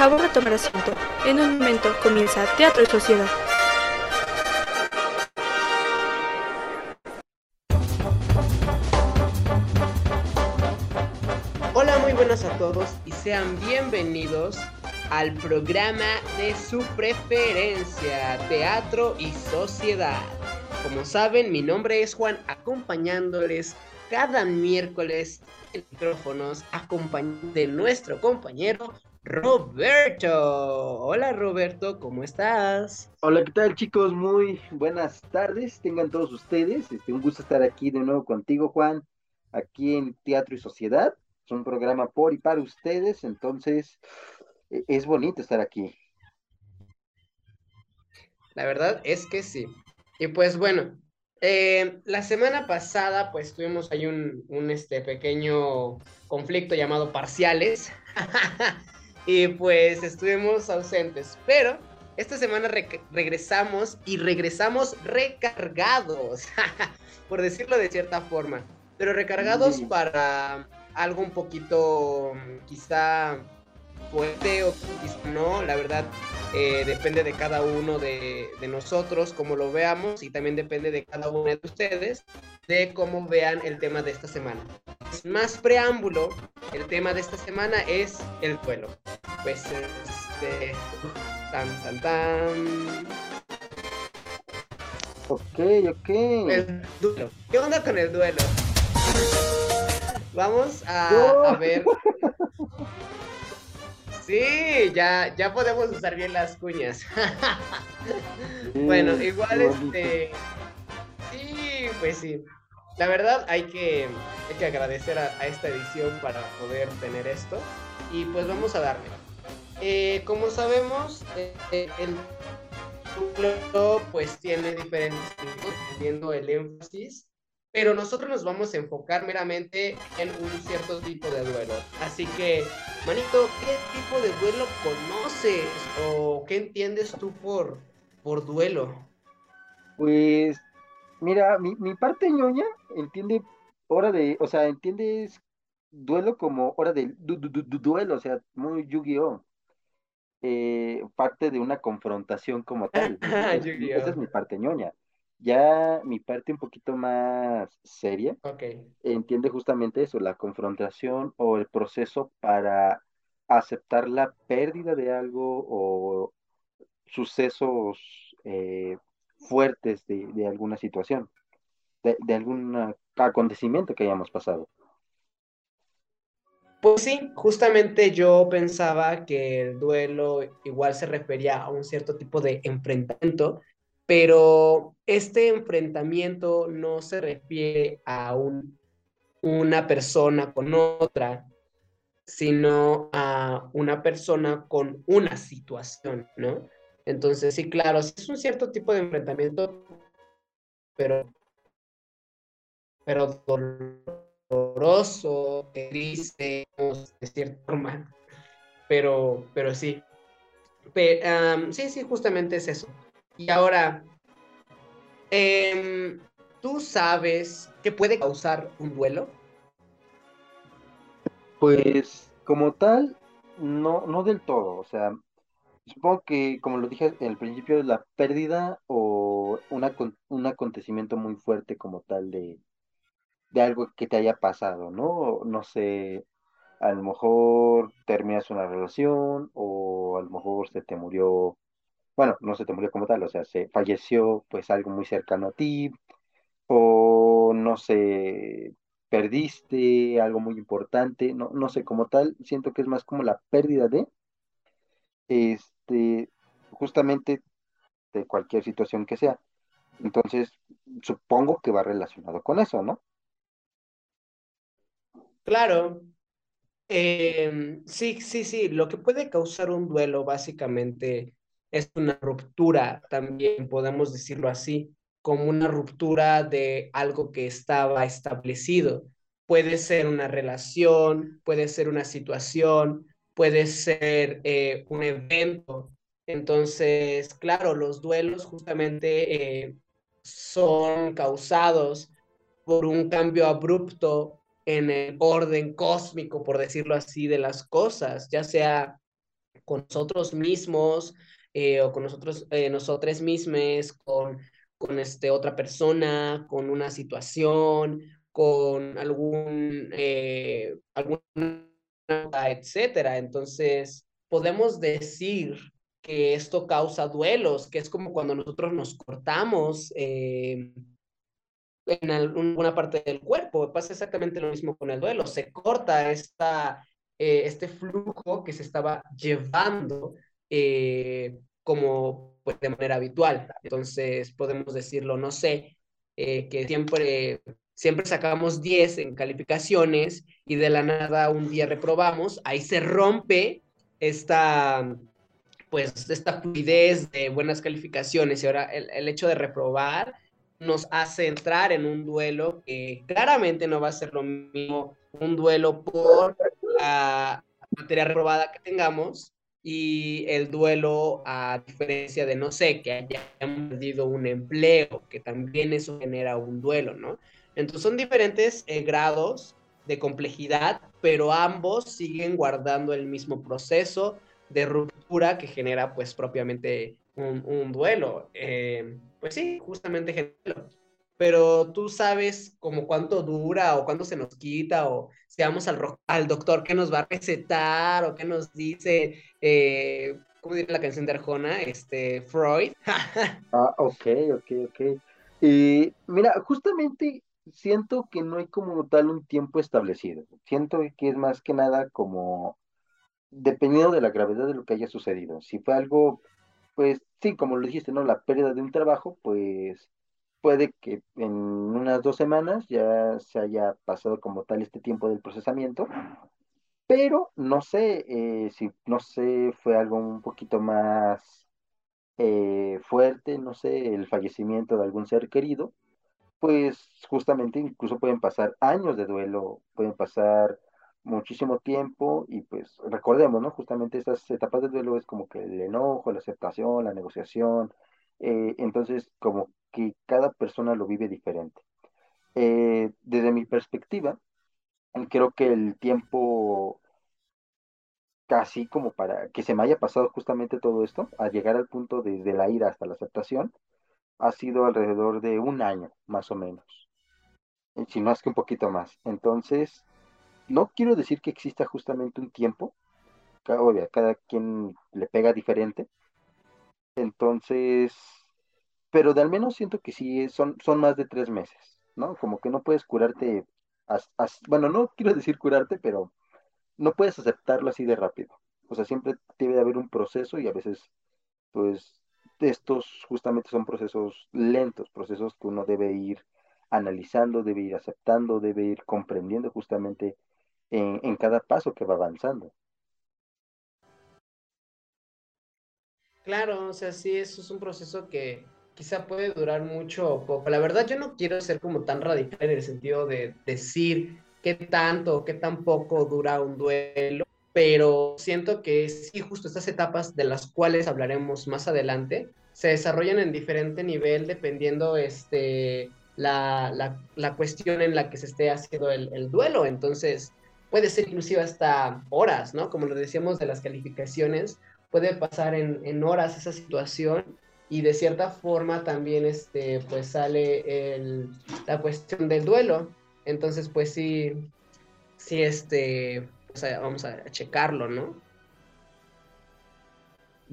favor de tomar asiento. En un momento comienza Teatro y Sociedad. Hola, muy buenas a todos y sean bienvenidos al programa de su preferencia, Teatro y Sociedad. Como saben, mi nombre es Juan, acompañándoles cada miércoles en micrófonos, acompañado de nuestro compañero Roberto. Hola Roberto, ¿cómo estás? Hola, ¿qué tal chicos? Muy buenas tardes, tengan todos ustedes. Este, un gusto estar aquí de nuevo contigo, Juan, aquí en Teatro y Sociedad. Es un programa por y para ustedes, entonces e, es bonito estar aquí. La verdad es que sí. Y pues bueno, eh, la semana pasada pues tuvimos ahí un, un este, pequeño conflicto llamado parciales. y pues estuvimos ausentes. Pero esta semana regresamos y regresamos recargados, por decirlo de cierta forma. Pero recargados para algo un poquito quizá fuerte o quizá no, la verdad eh, depende de cada uno de, de, nosotros, cómo lo veamos, y también depende de cada uno de ustedes, de cómo vean el tema de esta semana. Sin más preámbulo, el tema de esta semana es el duelo. Pues, este, tan, tan, tan. Ok, ok. El duelo. ¿Qué onda con el duelo? Vamos a, a ver Sí, ya, ya podemos usar bien las cuñas. bueno, igual este. Sí, pues sí. La verdad hay que, hay que agradecer a, esta edición para poder tener esto. Y pues vamos a darle. Eh, como sabemos, eh, el núcleo pues tiene diferentes dependiendo el énfasis pero nosotros nos vamos a enfocar meramente en un cierto tipo de duelo. Así que, manito, ¿qué tipo de duelo conoces o qué entiendes tú por, por duelo? Pues, mira, mi, mi parte ñoña entiende hora de, o sea, entiendes duelo como hora de duelo, o sea, muy Yu-Gi-Oh! Eh, parte de una confrontación como tal. Esa es mi parte ñoña. Ya mi parte un poquito más seria entiende justamente eso, la confrontación o el proceso para aceptar la pérdida de algo o sucesos eh, fuertes de, alguna situación, de, de algún acontecimiento que hayamos pasado. Pues sí, justamente yo pensaba que el duelo igual se refería a un cierto tipo de enfrentamiento pero este enfrentamiento no se refiere a un, una persona con otra, sino a una persona con una situación, ¿no? Entonces, sí, claro, es un cierto tipo de enfrentamiento, pero, pero doloroso, triste, de cierta forma, pero, pero sí. sí, sí, justamente es eso. Y ahora, em, ¿tú sabes qué puede causar un duelo? Pues como tal, no, no del todo. O sea, supongo que, como lo dije el principio, la pérdida o una, un acontecimiento muy fuerte como tal de, de algo que te haya pasado, ¿no? No sé, a lo mejor terminas una relación o a lo mejor se te murió bueno, no se te murió como tal, o sea, se falleció pues algo muy cercano a ti, o no sé, perdiste algo muy importante, no, no sé, como tal, siento que es más como la pérdida de, este, justamente de cualquier situación que sea. Entonces, supongo que va relacionado con eso, ¿no? Claro. Em, sí, sí, sí. Lo que puede causar un duelo básicamente es una ruptura, también podemos decirlo así, como una ruptura de algo que estaba establecido. Puede ser una relación, puede ser una situación, puede ser eh, un evento. Entonces, claro, los duelos justamente eh, son causados por un cambio abrupto en el orden cósmico, por decirlo así, de las cosas, ya sea con nosotros mismos eh, o con nosotros, eh, nosotros mismos, con, con este, otra persona, con una situación, con algún, eh, alguna, etcétera. Entonces, podemos decir que esto causa duelos, que es como cuando nosotros nos cortamos en alguna parte del cuerpo. Pasa exactamente lo mismo con el duelo. Se corta esta, este flujo que se estaba llevando eh, como pues, de manera habitual. Entonces, podemos decirlo, no sé, que siempre siempre sacamos 10 en calificaciones y de la nada un día reprobamos, ahí se rompe esta, pues, esta fluidez de buenas calificaciones y ahora el, hecho de reprobar nos hace entrar en un duelo que claramente no va a ser lo mismo un duelo por la materia reprobada que tengamos y el duelo a diferencia de, no sé, que hayamos perdido un empleo, que también eso genera un duelo, ¿no? Entonces son diferentes eh, grados de complejidad, pero ambos siguen guardando el mismo proceso de ruptura que genera pues propiamente un, duelo. Eh, pues sí, justamente genera. Pero tú sabes como cuánto dura o cuánto se nos quita o si vamos al, al doctor que nos va a recetar o que nos dice, eh, ¿cómo dice la canción de Arjona? Este, Freud. ah, ok, ok, ok. Y mira, justamente siento que no hay como tal un tiempo establecido. Siento que es más que nada como dependiendo de la gravedad de lo que haya sucedido. Si fue algo, pues sí, como lo dijiste, ¿no? La pérdida de un trabajo, pues puede que en unas dos semanas ya se haya pasado como tal este tiempo del procesamiento. Pero no sé eh, si, no sé, fue algo un poquito más eh, fuerte, no sé, el fallecimiento de algún ser querido, pues justamente incluso pueden pasar años de duelo, pueden pasar muchísimo tiempo y pues recordemos, ¿no? Justamente estas etapas de duelo es como que el enojo, la aceptación, la negociación, eh, entonces como que cada persona lo vive diferente. Eh, desde mi perspectiva, creo que el tiempo casi como para que se me haya pasado justamente todo esto, a llegar al punto de, de la ira hasta la aceptación, ha sido alrededor de un año, más o menos, si no es que un poquito más. Entonces, no quiero decir que exista justamente un tiempo, cada, cada quien le pega diferente, entonces, pero de al menos siento que sí, son, son más de tres meses, ¿no? Como que no puedes curarte, bueno, no quiero decir curarte, pero no puedes aceptarlo así de rápido. O sea, siempre debe de haber un proceso y a veces, pues, estos justamente son procesos lentos, procesos que uno debe ir analizando, debe ir aceptando, debe ir comprendiendo justamente en, cada paso que va avanzando. Claro, o sea, sí, eso es un proceso que quizá puede durar mucho o poco. La verdad, yo no quiero ser como tan radical en el sentido de decir qué tanto o qué tan poco dura un duelo, pero siento que sí, justo estas etapas de las cuales hablaremos más adelante, se desarrollan en diferente nivel dependiendo este, la, la, cuestión en la que se esté haciendo el, duelo. Entonces, puede ser inclusive hasta horas, ¿no? Como lo decíamos de las calificaciones, puede pasar en, en horas esa situación y de cierta forma también este, pues sale el, la cuestión del duelo. Entonces, pues sí, sí, este, vamos a checarlo, ¿no?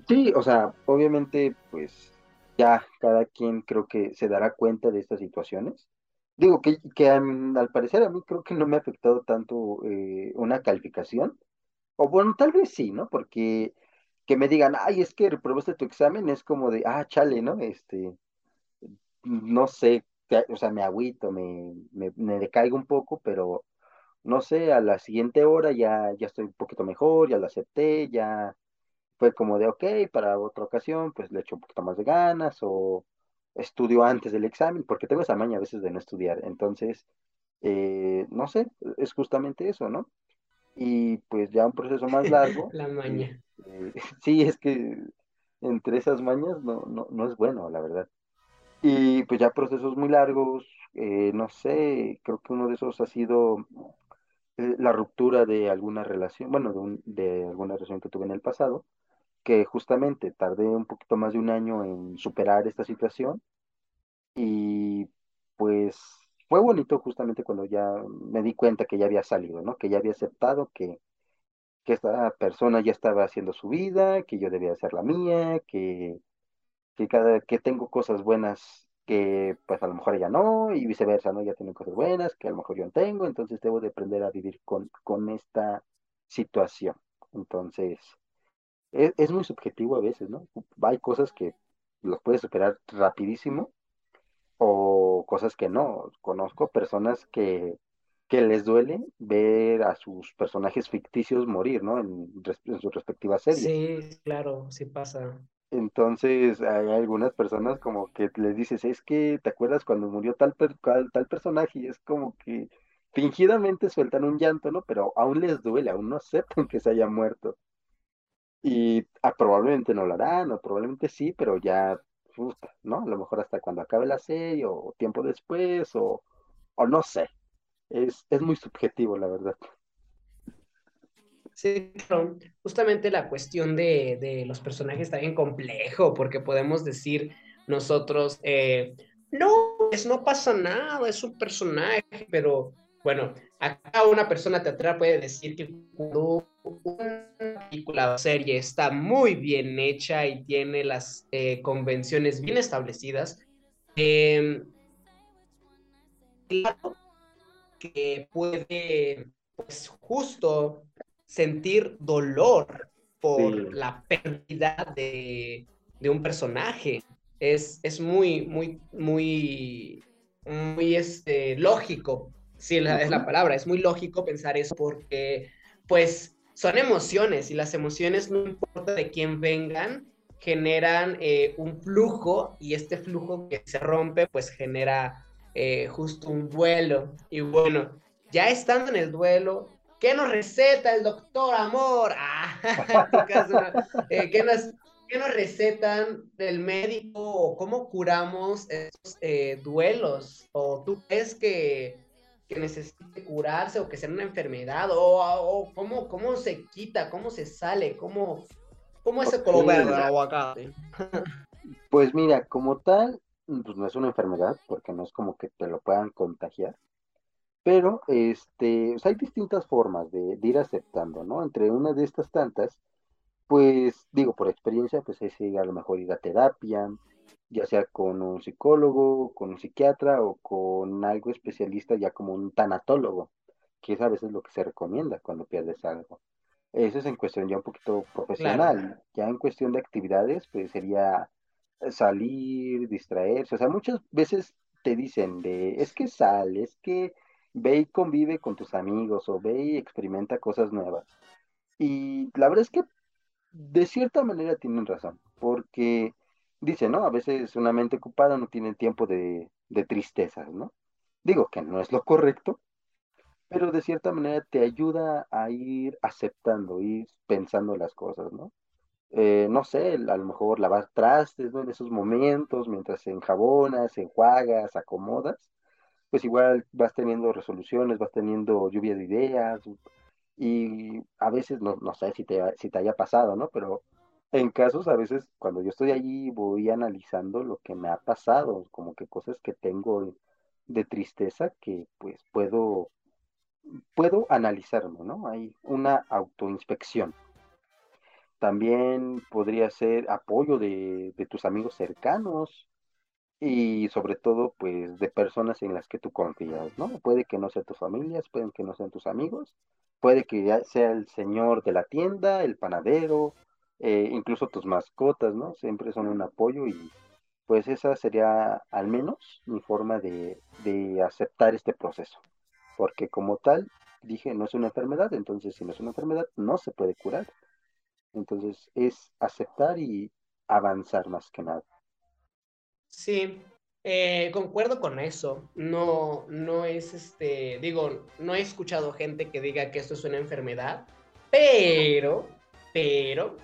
Sí, o sea, obviamente, pues ya cada quien creo que se dará cuenta de estas situaciones. Digo que, que al parecer a mí creo que no me ha afectado tanto eh, una calificación. O bueno, tal vez sí, ¿no? Porque que me digan, ay, es que reprobaste tu examen, es como de, ah, chale, ¿no? Este, no sé, o sea, me agüito, me, me, me decaigo un poco, pero no sé, a la siguiente hora ya, ya estoy un poquito mejor, ya lo acepté, ya fue como de, ok, para otra ocasión, pues le echo un poquito más de ganas o estudio antes del examen, porque tengo esa maña a veces de no estudiar. Entonces, eh, no sé, es justamente eso, ¿no? Y pues ya un proceso más largo. La maña. Eh, sí, es que entre esas mañas no, no, no es bueno, la verdad. Y pues ya procesos muy largos, eh, no sé, creo que uno de esos ha sido eh, la ruptura de alguna relación, bueno, de, un, de alguna relación que tuve en el pasado, que justamente tardé un poquito más de un año en superar esta situación y pues fue bonito justamente cuando ya me di cuenta que ya había salido, ¿no? Que ya había aceptado que, que esta persona ya estaba haciendo su vida, que yo debía hacer la mía, que, que cada que tengo cosas buenas que pues a lo mejor ella no, y viceversa, ¿no? Ya tienen cosas buenas que a lo mejor yo no tengo, entonces debo de aprender a vivir con, con esta situación. Entonces, es, es muy subjetivo a veces, ¿no? Hay cosas que los puedes superar rapidísimo o cosas que no. Conozco personas que, que les duele ver a sus personajes ficticios morir, ¿no? En, en sus respectivas series. Sí, claro, sí pasa. Entonces hay algunas personas como que les dices, es que te acuerdas cuando murió tal, per- tal, tal personaje y es como que fingidamente sueltan un llanto, ¿no? Pero aún les duele, aún no aceptan que se haya muerto. Y ah, probablemente no lo harán, o probablemente sí, pero ya, puta, ¿no? A lo mejor hasta cuando acabe la serie, o tiempo después, o, o no sé. Es, es muy subjetivo, la verdad. Sí. Justamente la cuestión de, de los personajes está bien complejo, porque podemos decir nosotros, eh, no, pues no pasa nada, es un personaje, pero bueno, acá una persona teatral puede decir que cuando una película o serie está muy bien hecha y tiene las eh, convenciones bien establecidas, eh, claro que puede, pues justo sentir dolor por Sí, la pérdida de, de un personaje. Es, es muy, muy, muy, muy este, lógico, sí, la- es la palabra, es muy lógico pensar eso porque, pues, son emociones y las emociones, no importa de quién vengan, generan eh, un flujo y este flujo que se rompe, pues genera eh, justo un duelo. Y bueno, ya estando en el duelo, ¿qué nos receta el doctor Amor? Ah, eh, ¿qué nos, qué nos recetan del médico o cómo curamos estos duelos? ¿O tú crees que, que necesite curarse o que sea una enfermedad? ¿O, o cómo, cómo se quita? ¿Cómo se sale? ¿Cómo, cómo ok. color verde del aguacate? Pues mira, como tal, pues no es una enfermedad, porque no es como que te lo puedan contagiar, pero este, o sea, hay distintas formas de, de ir aceptando, ¿no? Entre una de estas tantas, pues digo, por experiencia, pues es a lo mejor ir a terapia, ya sea con un psicólogo, con un psiquiatra o con algo especialista, ya como un tanatólogo, que es a veces lo que se recomienda cuando pierdes algo. Eso es en cuestión ya un poquito Claro, profesional. Ya en cuestión de actividades, pues sería eh, salir, distraerse. O sea, muchas veces te dicen de, es que sal, es que ve y convive con tus amigos o ve y experimenta cosas nuevas. Y la verdad es que de cierta manera tienen razón, porque dicen, ¿no? A veces una mente ocupada no tiene tiempo de, de tristezas, ¿no? Digo que no es lo correcto, pero de cierta manera te ayuda a ir aceptando, ir pensando las cosas, ¿no? Eh, no sé, a lo mejor lavar trastes, ¿no? En esos momentos, mientras se enjabonas, enjuagas, acomodas, pues igual vas teniendo resoluciones, vas teniendo lluvia de ideas, y a veces, no, no sé si te, si te haya pasado, ¿no? Pero en casos, a veces, cuando yo estoy allí, voy analizando lo que me ha pasado, como que cosas que tengo de tristeza que pues puedo puedo analizarme, ¿no? Hay una autoinspección. También podría ser apoyo de, de tus amigos cercanos y sobre todo, pues, de personas en las que tú confías, ¿no? Puede que no sean tus familias, pueden que no sean tus amigos, puede que sea el señor de la tienda, el panadero, eh, incluso tus mascotas, ¿no? Siempre son un apoyo y pues esa sería al menos mi forma de, de aceptar este proceso porque como tal, dije, no es una enfermedad, entonces si no es una enfermedad, no se puede curar. Entonces es aceptar y avanzar más que nada. sí, eh, concuerdo con eso. No, no es este, digo, no he escuchado gente que diga que esto es una enfermedad, pero, pero,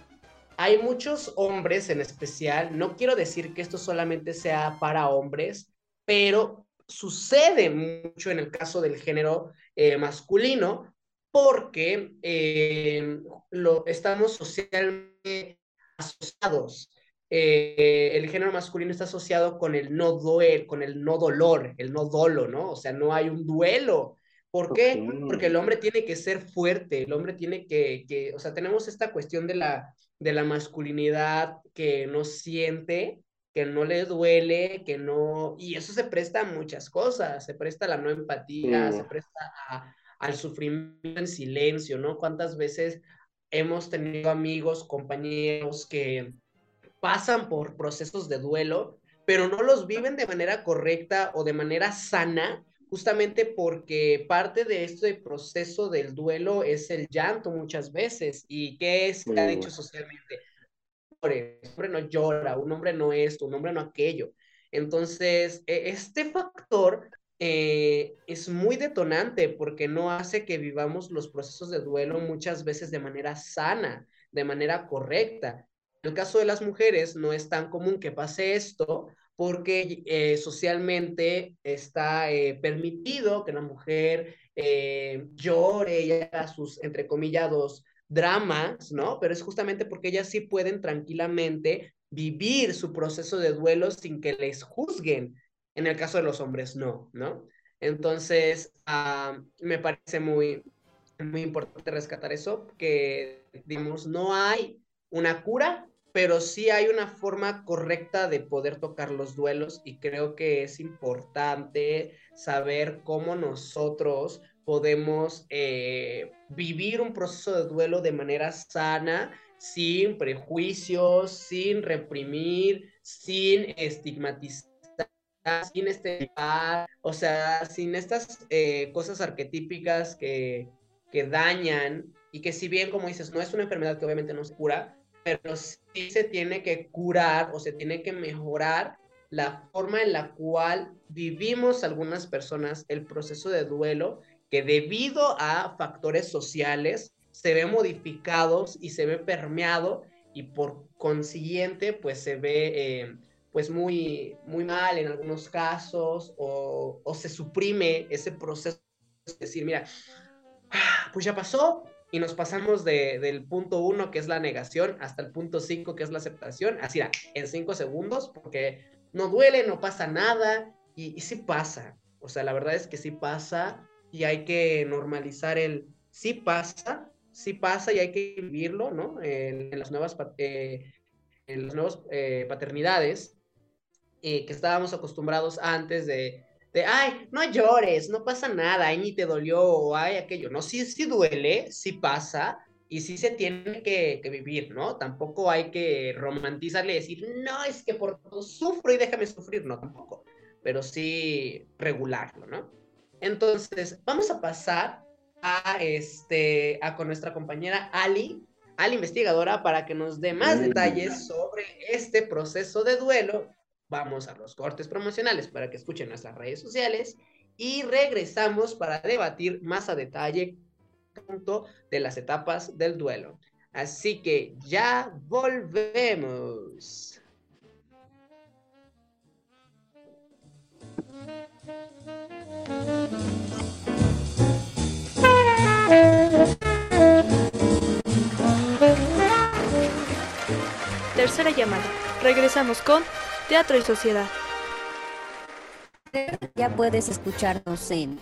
hay muchos hombres en especial, no quiero decir que esto solamente sea para hombres, pero sucede mucho en el caso del género eh, masculino porque eh, lo, estamos socialmente asociados. Eh, el género masculino está asociado con el no duel, con el no dolor, el no dolo, ¿no? O sea, no hay un duelo. ¿Por qué? Porque el hombre tiene que ser fuerte, el hombre tiene que, que, o sea, tenemos esta cuestión de la, de la masculinidad que no siente, que no le duele, que no, y eso se presta a muchas cosas, se presta a la no empatía, se presta a, al sufrimiento en silencio, ¿no? ¿Cuántas veces hemos tenido amigos, compañeros que pasan por procesos de duelo, pero no los viven de manera correcta o de manera sana, justamente porque parte de este proceso del duelo es el llanto muchas veces. ¿Y qué es que ha dicho socialmente? Un hombre no llora, un hombre no esto, un hombre no aquello. Entonces, e, este factor eh, es muy detonante porque no hace que vivamos los procesos de duelo muchas veces de manera sana, de manera correcta. En el caso de las mujeres no es tan común que pase esto porque eh, socialmente está eh, permitido que la mujer llore y haga sus, entre comillados, dramas, ¿no? Pero es justamente porque ellas sí pueden tranquilamente vivir su proceso de duelo sin que les juzguen, en el caso de los hombres, no, ¿no? Entonces, ah, me parece muy, muy importante rescatar eso, que, digamos, no hay una cura, pero sí hay una forma correcta de poder tocar los duelos y creo que es importante saber cómo nosotros podemos eh, vivir un proceso de duelo de manera sana, sin prejuicios, sin reprimir, sin estigmatizar sin este, o sea, sin estas eh, cosas arquetípicas que, que dañan y que si bien, como dices, no es una enfermedad que obviamente no se cura, pero sí se tiene que curar o se tiene que mejorar la forma en la cual vivimos algunas personas el proceso de duelo que debido a factores sociales se ve modificados y se ve permeado y por consiguiente pues se ve eh, pues muy, muy mal en algunos casos o, o se suprime ese proceso. Es decir, mira, pues ya pasó y nos pasamos de, del punto uno, que es la negación, hasta el punto cinco, que es la aceptación, así en cinco segundos, porque no duele, no pasa nada y, y sí pasa. O sea, la verdad es que sí pasa y hay que normalizar el sí pasa, sí pasa y hay que vivirlo, ¿no? En, las nuevas, eh, en las nuevas eh, paternidades eh, que estábamos acostumbrados antes de, de, ay, no llores, no pasa nada, ay, ni te dolió, o ay, aquello. No, sí, sí duele, sí pasa, y sí se tiene que, que, vivir, ¿no? Tampoco hay que romantizarle y decir, no, es que por todo sufro y déjame sufrir, no, tampoco, pero sí regularlo, ¿no? Entonces, vamos a pasar a, este, a con nuestra compañera Ali, Ali investigadora, para que nos dé más detalles sobre este proceso de duelo vamos a los cortes promocionales para que escuchen nuestras redes sociales y regresamos para debatir más a detalle punto de las etapas del duelo. Así que ya volvemos. Tercera llamada. Regresamos con Teatro y Sociedad. Ya puedes escucharnos en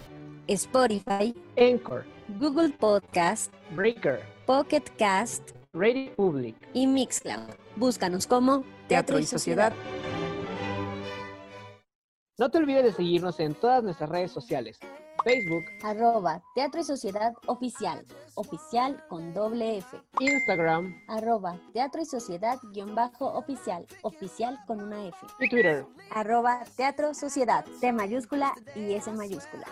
Spotify, Anchor, Google Podcast, Breaker, Pocket Cast, Radio Public y Mixcloud. Búscanos como Teatro y Sociedad. No te olvides de seguirnos en todas nuestras redes sociales. Facebook, arroba Teatro y Sociedad Oficial, oficial con doble F. Instagram, arroba Teatro y Sociedad guion bajo oficial, oficial con una F. Y Twitter, arroba Teatro Sociedad, T mayúscula y S mayúscula.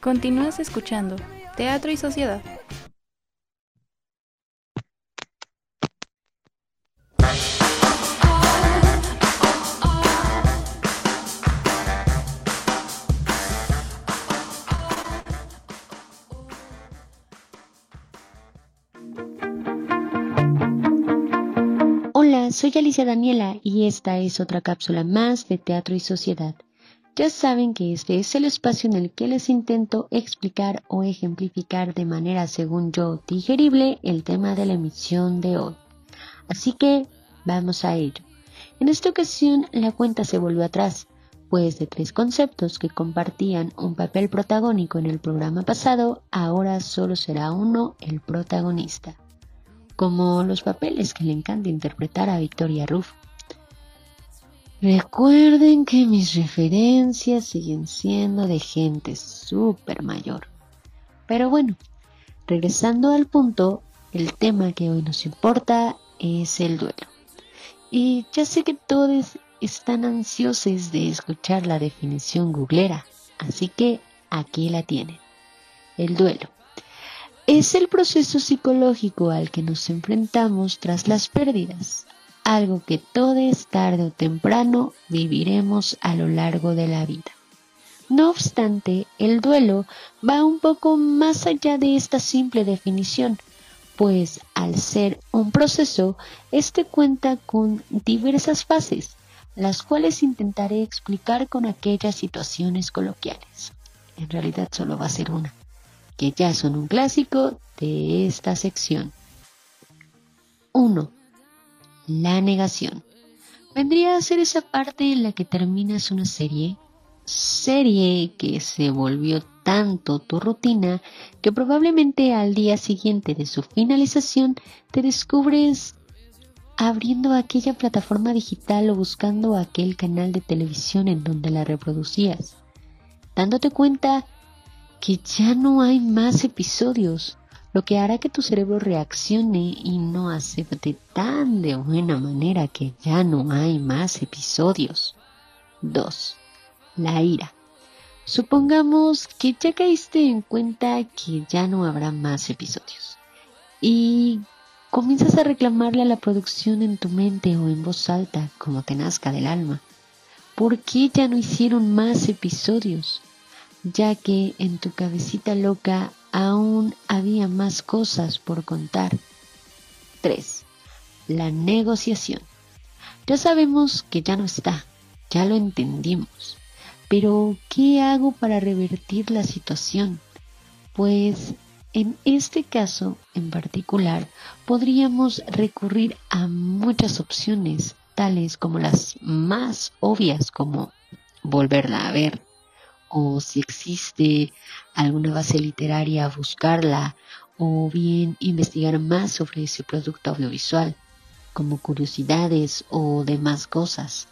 Continúas escuchando Teatro y Sociedad. Soy Alicia Daniela y esta es otra cápsula más de Teatro y Sociedad. Ya saben que este es el espacio en el que les intento explicar o ejemplificar de manera, según yo, digerible el tema de la emisión de hoy. Así que vamos a ello. En esta ocasión la cuenta se volvió atrás, pues de tres conceptos que compartían un papel protagónico en el programa pasado, ahora solo será uno el protagonista, como los papeles que le encanta interpretar a Victoria Ruff. Recuerden que mis referencias siguen siendo de gente súper mayor. Pero bueno, regresando al punto, el tema que hoy nos importa es el duelo. Y ya sé que todos están ansiosos de escuchar la definición googlera, así que aquí la tienen. El duelo. Es el proceso psicológico al que nos enfrentamos tras las pérdidas, algo que todos tarde o temprano viviremos a lo largo de la vida. No obstante, el duelo va un poco más allá de esta simple definición, pues al ser un proceso, este cuenta con diversas fases, las cuales intentaré explicar con aquellas situaciones coloquiales. En realidad solo va a ser una, que ya son un clásico de esta sección. 1 la negación. Vendría a ser esa parte en la que terminas una serie, serie que se volvió tanto tu rutina que probablemente al día siguiente de su finalización te descubres abriendo aquella plataforma digital o buscando aquel canal de televisión en donde la reproducías, dándote cuenta que ya no hay más episodios lo que hará que tu cerebro reaccione y no acepte tan de buena manera que ya no hay más episodios. 2. La ira. Supongamos que ya caíste en cuenta que ya no habrá más episodios y comienzas a reclamarle a la producción en tu mente o en voz alta, como te nazca del alma. ¿Por qué ya no hicieron más episodios? Ya que en tu cabecita loca aún había más cosas por contar. 3. La negociación. Ya sabemos que ya no está, ya lo entendimos. Pero, ¿qué hago para revertir la situación? Pues, en este caso en particular, podríamos recurrir a muchas opciones, tales como las más obvias, como volverla a ver, o si existe alguna base literaria, buscarla o bien investigar más sobre ese producto audiovisual, como curiosidades o demás cosas.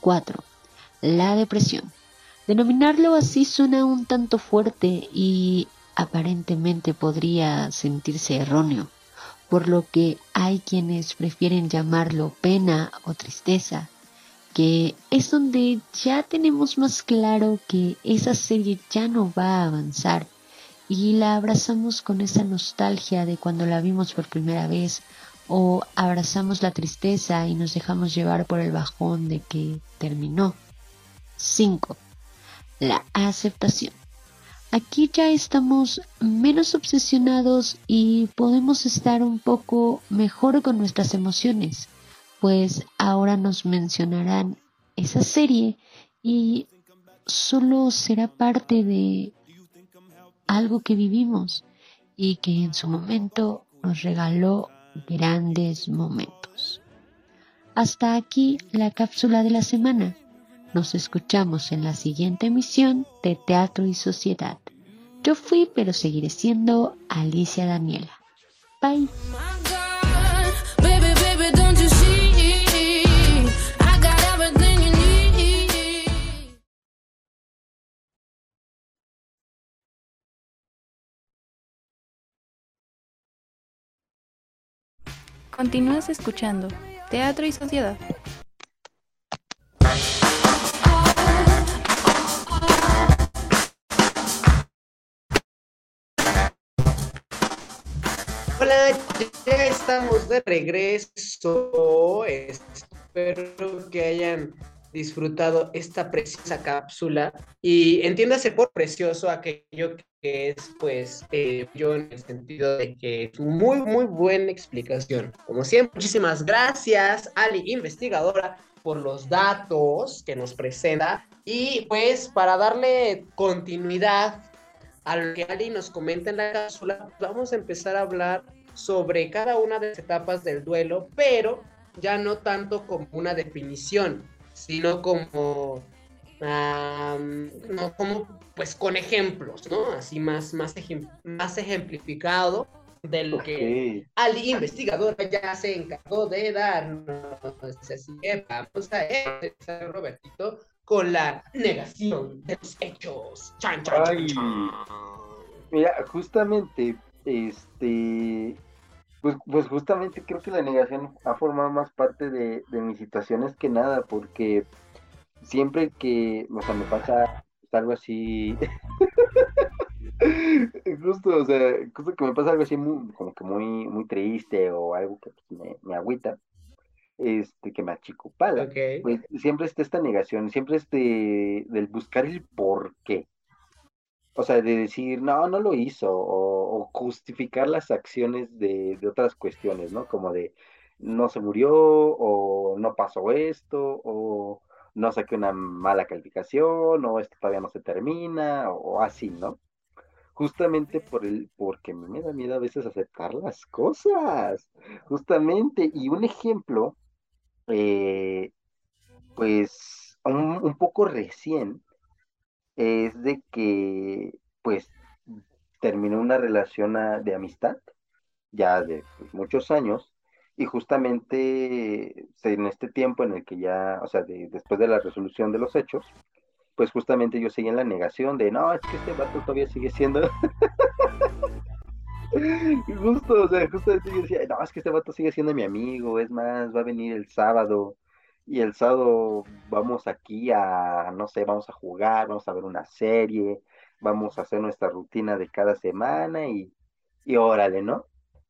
4. La depresión. Denominarlo así suena un tanto fuerte y aparentemente podría sentirse erróneo, por lo que hay quienes prefieren llamarlo pena o tristeza que es donde ya tenemos más claro que esa serie ya no va a avanzar y la abrazamos con esa nostalgia de cuando la vimos por primera vez o abrazamos la tristeza y nos dejamos llevar por el bajón de que terminó. 5. La aceptación. Aquí ya estamos menos obsesionados y podemos estar un poco mejor con nuestras emociones pues ahora nos mencionarán esa serie y solo será parte de algo que vivimos y que en su momento nos regaló grandes momentos. Hasta aquí la cápsula de la semana. Nos escuchamos en la siguiente emisión de Teatro y Sociedad. Yo fui, pero seguiré siendo Alicia Daniela. Bye. Continúas escuchando Teatro y Sociedad. Hola, ya estamos de regreso. Espero que hayan disfrutado esta preciosa cápsula y entiéndase por precioso aquello que es pues eh, yo en el sentido de que es muy muy buena explicación. Como siempre, muchísimas gracias Ali, investigadora, por los datos que nos presenta Y pues para darle continuidad a lo que Ali nos comenta en la cápsula, vamos a empezar a hablar sobre cada una de las etapas del duelo, pero ya no tanto como una definición, sino como, no, como pues con ejemplos, ¿no? Así más, más, más ejemplificado de lo que Ali investigador ya se encargó de darnos. Así que vamos a empezar, Robertito, con la negación de los hechos. Chan, chan, Mira, justamente, este, pues, pues justamente creo que la negación ha formado más parte de, mis situaciones que nada, porque siempre que, o sea, me pasa algo así, justo, o sea, justo que me pasa algo así muy, como que muy, muy triste o algo que pues, me, me agüita, este, que me achicopala, pues siempre está esta negación, siempre este, del buscar el por qué. O sea, de decir, no, no lo hizo, o, justificar las acciones de, de, otras cuestiones, ¿no? Como de, no se murió, o no pasó esto, o no saqué una mala calificación, o esto todavía no se termina, o, así, ¿no? Justamente por el, porque me da miedo a veces aceptar las cosas, justamente, y un ejemplo eh, pues un, poco recién es de que pues terminó una relación de amistad ya de pues, muchos años y justamente en este tiempo en el que ya, o sea, después de la resolución de los hechos, pues justamente yo seguí en la negación de, no, es que este vato todavía sigue siendo... justo, o sea, justo yo decía, no, es que este vato sigue siendo mi amigo, es más, va a venir el sábado, y el sábado vamos aquí a, no sé, vamos a jugar, vamos a ver una serie, vamos a hacer nuestra rutina de cada semana y, y órale, ¿no?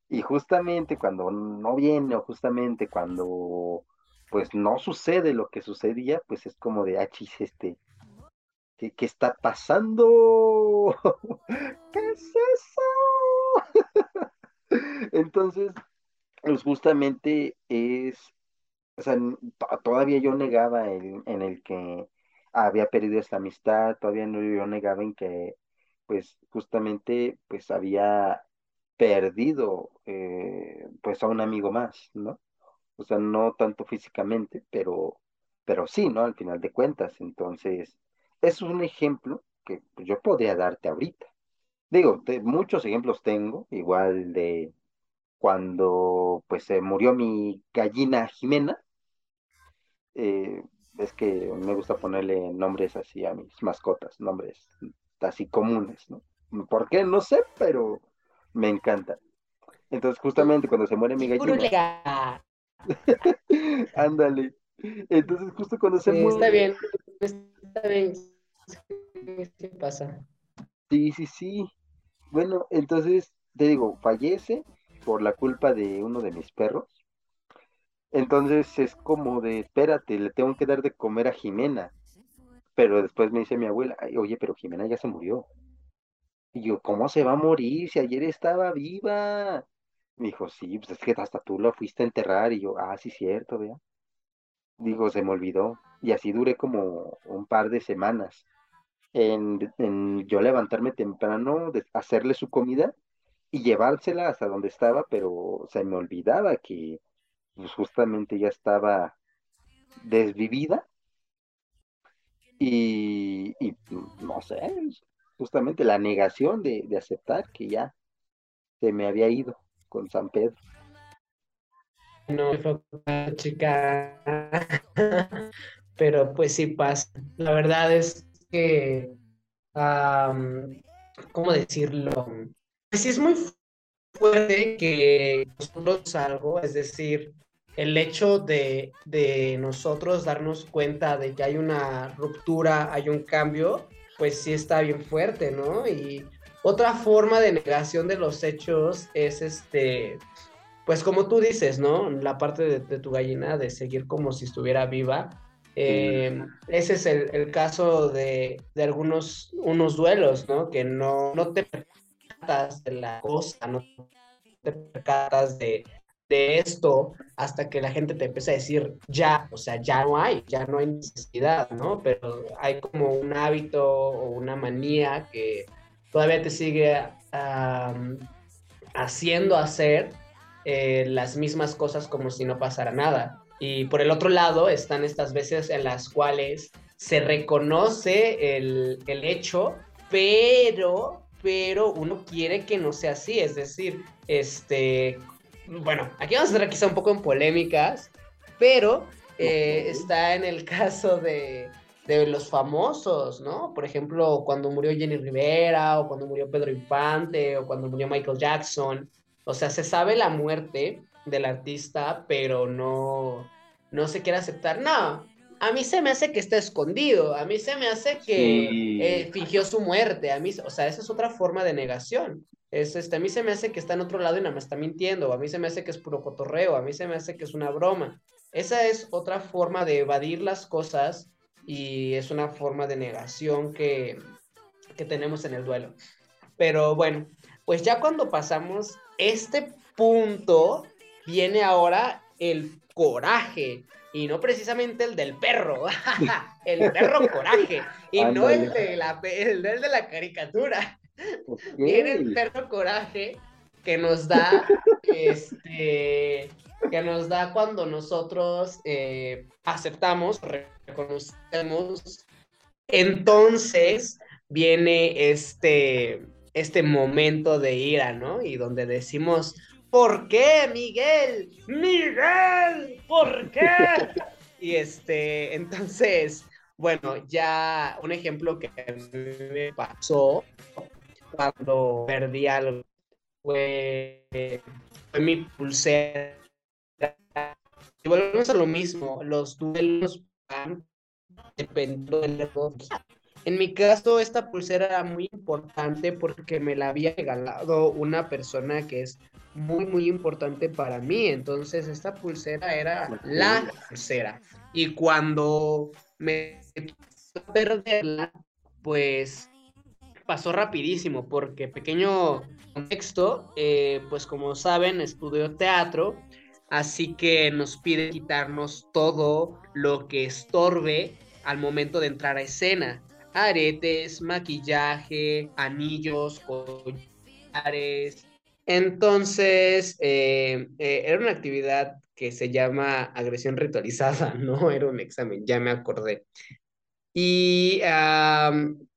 Y justamente cuando no viene o justamente cuando pues no sucede lo que sucedía, pues es como de achis ah, este, ¿qué, qué está pasando? ¿Qué es eso? Entonces, pues justamente es, o sea, todavía yo negaba en, en el que había perdido esta amistad, todavía no yo negaba en que, pues justamente, pues había perdido, eh, pues a un amigo más, ¿no? O sea, no tanto físicamente, pero, pero sí, ¿no? Al final de cuentas. Entonces, es un ejemplo que pues, yo podría darte ahorita. Digo, muchos ejemplos tengo, igual de cuando pues se murió mi gallina Jimena. Eh, es que me gusta ponerle nombres así a mis mascotas, nombres así comunes, ¿no? ¿Por qué? No sé, pero me encanta. Entonces, justamente cuando se muere mi gallina. Ándale. Entonces, justo cuando se muere. Está bien, está bien. ¿Qué pasa? Sí, sí, sí. Bueno, entonces, te digo, fallece por la culpa de uno de mis perros. Entonces es como de, espérate, le tengo que dar de comer a Jimena. Pero después me dice mi abuela, oye, pero Jimena ya se murió. Y yo, ¿cómo se va a morir si ayer estaba viva? Me dijo, sí, pues es que hasta tú la fuiste a enterrar. Y yo, ah, sí, cierto, vea. Digo, se me olvidó. Y así duré como un par de semanas en, yo levantarme temprano, de hacerle su comida y llevársela hasta donde estaba, pero se me olvidaba que pues, justamente ya estaba desvivida y, no sé, justamente la negación de, de aceptar que ya se me había ido con San Pedro. No chica, pero pues sí pasa. La verdad es que, ¿cómo decirlo? Pues sí es muy fuerte que nosotros algo, es decir, el hecho de, de, nosotros darnos cuenta de que hay una ruptura, hay un cambio, pues sí está bien fuerte, ¿no? Y otra forma de negación de los hechos es este, pues como tú dices, ¿no? La parte de, de tu gallina de seguir como si estuviera viva eh, ese es el, caso de, algunos unos duelos, ¿no? Que no, no te percatas de la cosa, no te percatas de, de esto hasta que la gente te empieza a decir, ya, o sea, ya no hay, ya no hay necesidad, ¿no? Pero hay como un hábito o una manía que todavía te sigue haciendo hacer eh, las mismas cosas como si no pasara nada. Y por el otro lado están estas veces en las cuales se reconoce el, el hecho, pero, pero uno quiere que no sea así, es decir, este, bueno, aquí vamos a entrar quizá un poco en polémicas, pero eh, está en el caso de, de, los famosos, ¿no? Por ejemplo, cuando murió Jenny Rivera, o cuando murió Pedro Infante, o cuando murió Michael Jackson. O sea, se sabe la muerte del artista, pero no, no se quiere aceptar. No, a mí se me hace que está escondido, a mí se me hace que eh, fingió su muerte, a mí, o sea, esa es otra forma de negación. Es, este, a mí se me hace que está en otro lado y nada más está mintiendo, a mí se me hace que es puro cotorreo, a mí se me hace que es una broma. Esa es otra forma de evadir las cosas y es una forma de negación que, que tenemos en el duelo. Pero bueno, pues ya cuando pasamos este punto, viene ahora el coraje y no precisamente el del perro, el perro coraje, y no el de, la, el de la caricatura. Viene el perro coraje que nos da, este, que nos da cuando nosotros eh, aceptamos, reconocemos, entonces viene este, este momento de ira, ¿no? Y donde decimos, ¿Por qué, Miguel? Miguel, ¿por qué? y este, entonces, bueno, ya un ejemplo que me pasó cuando perdí algo fue, mi pulsera. Y volvemos a lo mismo, los duelos van dependiendo del En mi caso, esta pulsera era muy importante porque me la había regalado una persona que es muy, muy importante para mí. Entonces, esta pulsera era la pulsera. Y cuando me perderla, pues pasó rapidísimo, porque pequeño contexto, eh, pues como saben, estudio teatro, así que nos pide quitarnos todo lo que estorbe al momento de entrar a escena. Aretes, maquillaje, anillos, collares, entonces, eh, eh, era una actividad que se llama agresión ritualizada, no era un examen, ya me acordé. Y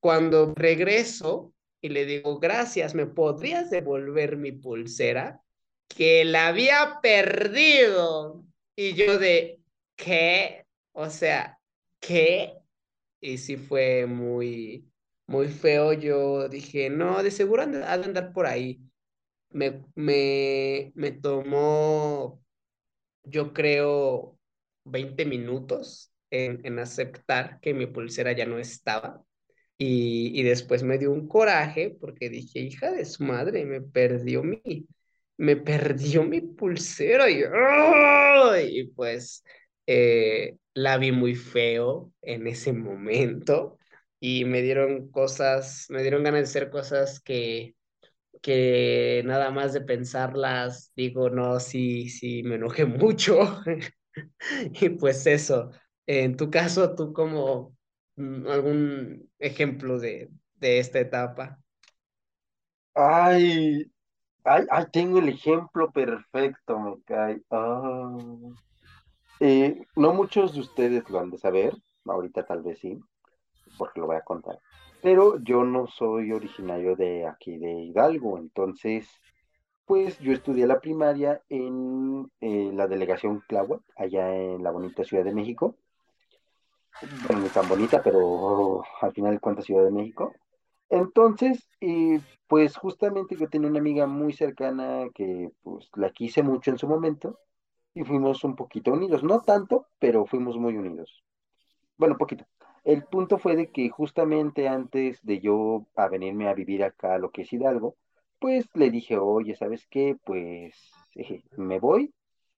cuando regreso y le digo, gracias, ¿me podrías devolver mi pulsera? Que la había perdido. Y yo de, ¿qué? O sea, ¿qué? Y sí fue muy, muy feo. Yo dije, no, de seguro ha de andar por ahí me, me, me tomó, yo creo, 20 minutos en, aceptar que mi pulsera ya no estaba. Y, y, después me dio un coraje porque dije, hija de su madre, me perdió mi, me perdió mi pulsera y, y pues eh, la vi muy feo en ese momento y me dieron cosas, me dieron ganas de hacer cosas que, que nada más de pensarlas digo, no, sí, sí, me enojé mucho. y pues eso, en tu caso, tú como mm, algún ejemplo de, de esta etapa. Ay, ay, ay, tengo el ejemplo perfecto, me cae. Eh, no muchos de ustedes lo han de saber, ahorita tal vez sí, porque lo voy a contar pero yo no soy originario de aquí de Hidalgo, entonces, pues yo estudié la primaria en eh, la delegación Tláhuac, allá en la bonita Ciudad de México. Bueno, no tan bonita, pero al final de Ciudad de México. Entonces, eh, pues justamente yo tenía una amiga muy cercana que pues la quise mucho en su momento y fuimos un poquito unidos, no tanto, pero fuimos muy unidos. Bueno, poquito. El punto fue de que justamente antes de yo a venirme a vivir acá a lo que es Hidalgo, pues le dije, oye, ¿sabes qué? Pues me voy,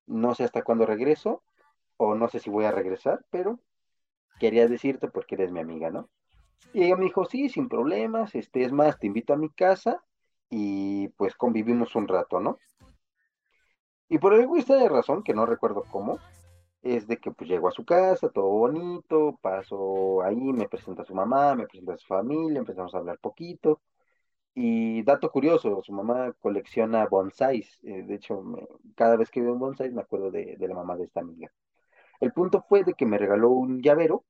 no sé hasta cuándo regreso, o no sé si voy a regresar, pero quería decirte porque eres mi amiga, ¿no? Y ella me dijo, sí, sin problemas, este, es más, te invito a mi casa y pues convivimos un rato, ¿no? Y por alguna extraña razón, que no recuerdo cómo, es de que pues llegó a su casa, todo bonito, pasó ahí, me presenta a su mamá, me presenta a su familia, empezamos a hablar poquito. Y dato curioso, su mamá colecciona bonsáis. eh, de hecho, me- cada vez que veo un bonsái me acuerdo de, de la mamá de esta amiga. El punto fue de que me regaló un llavero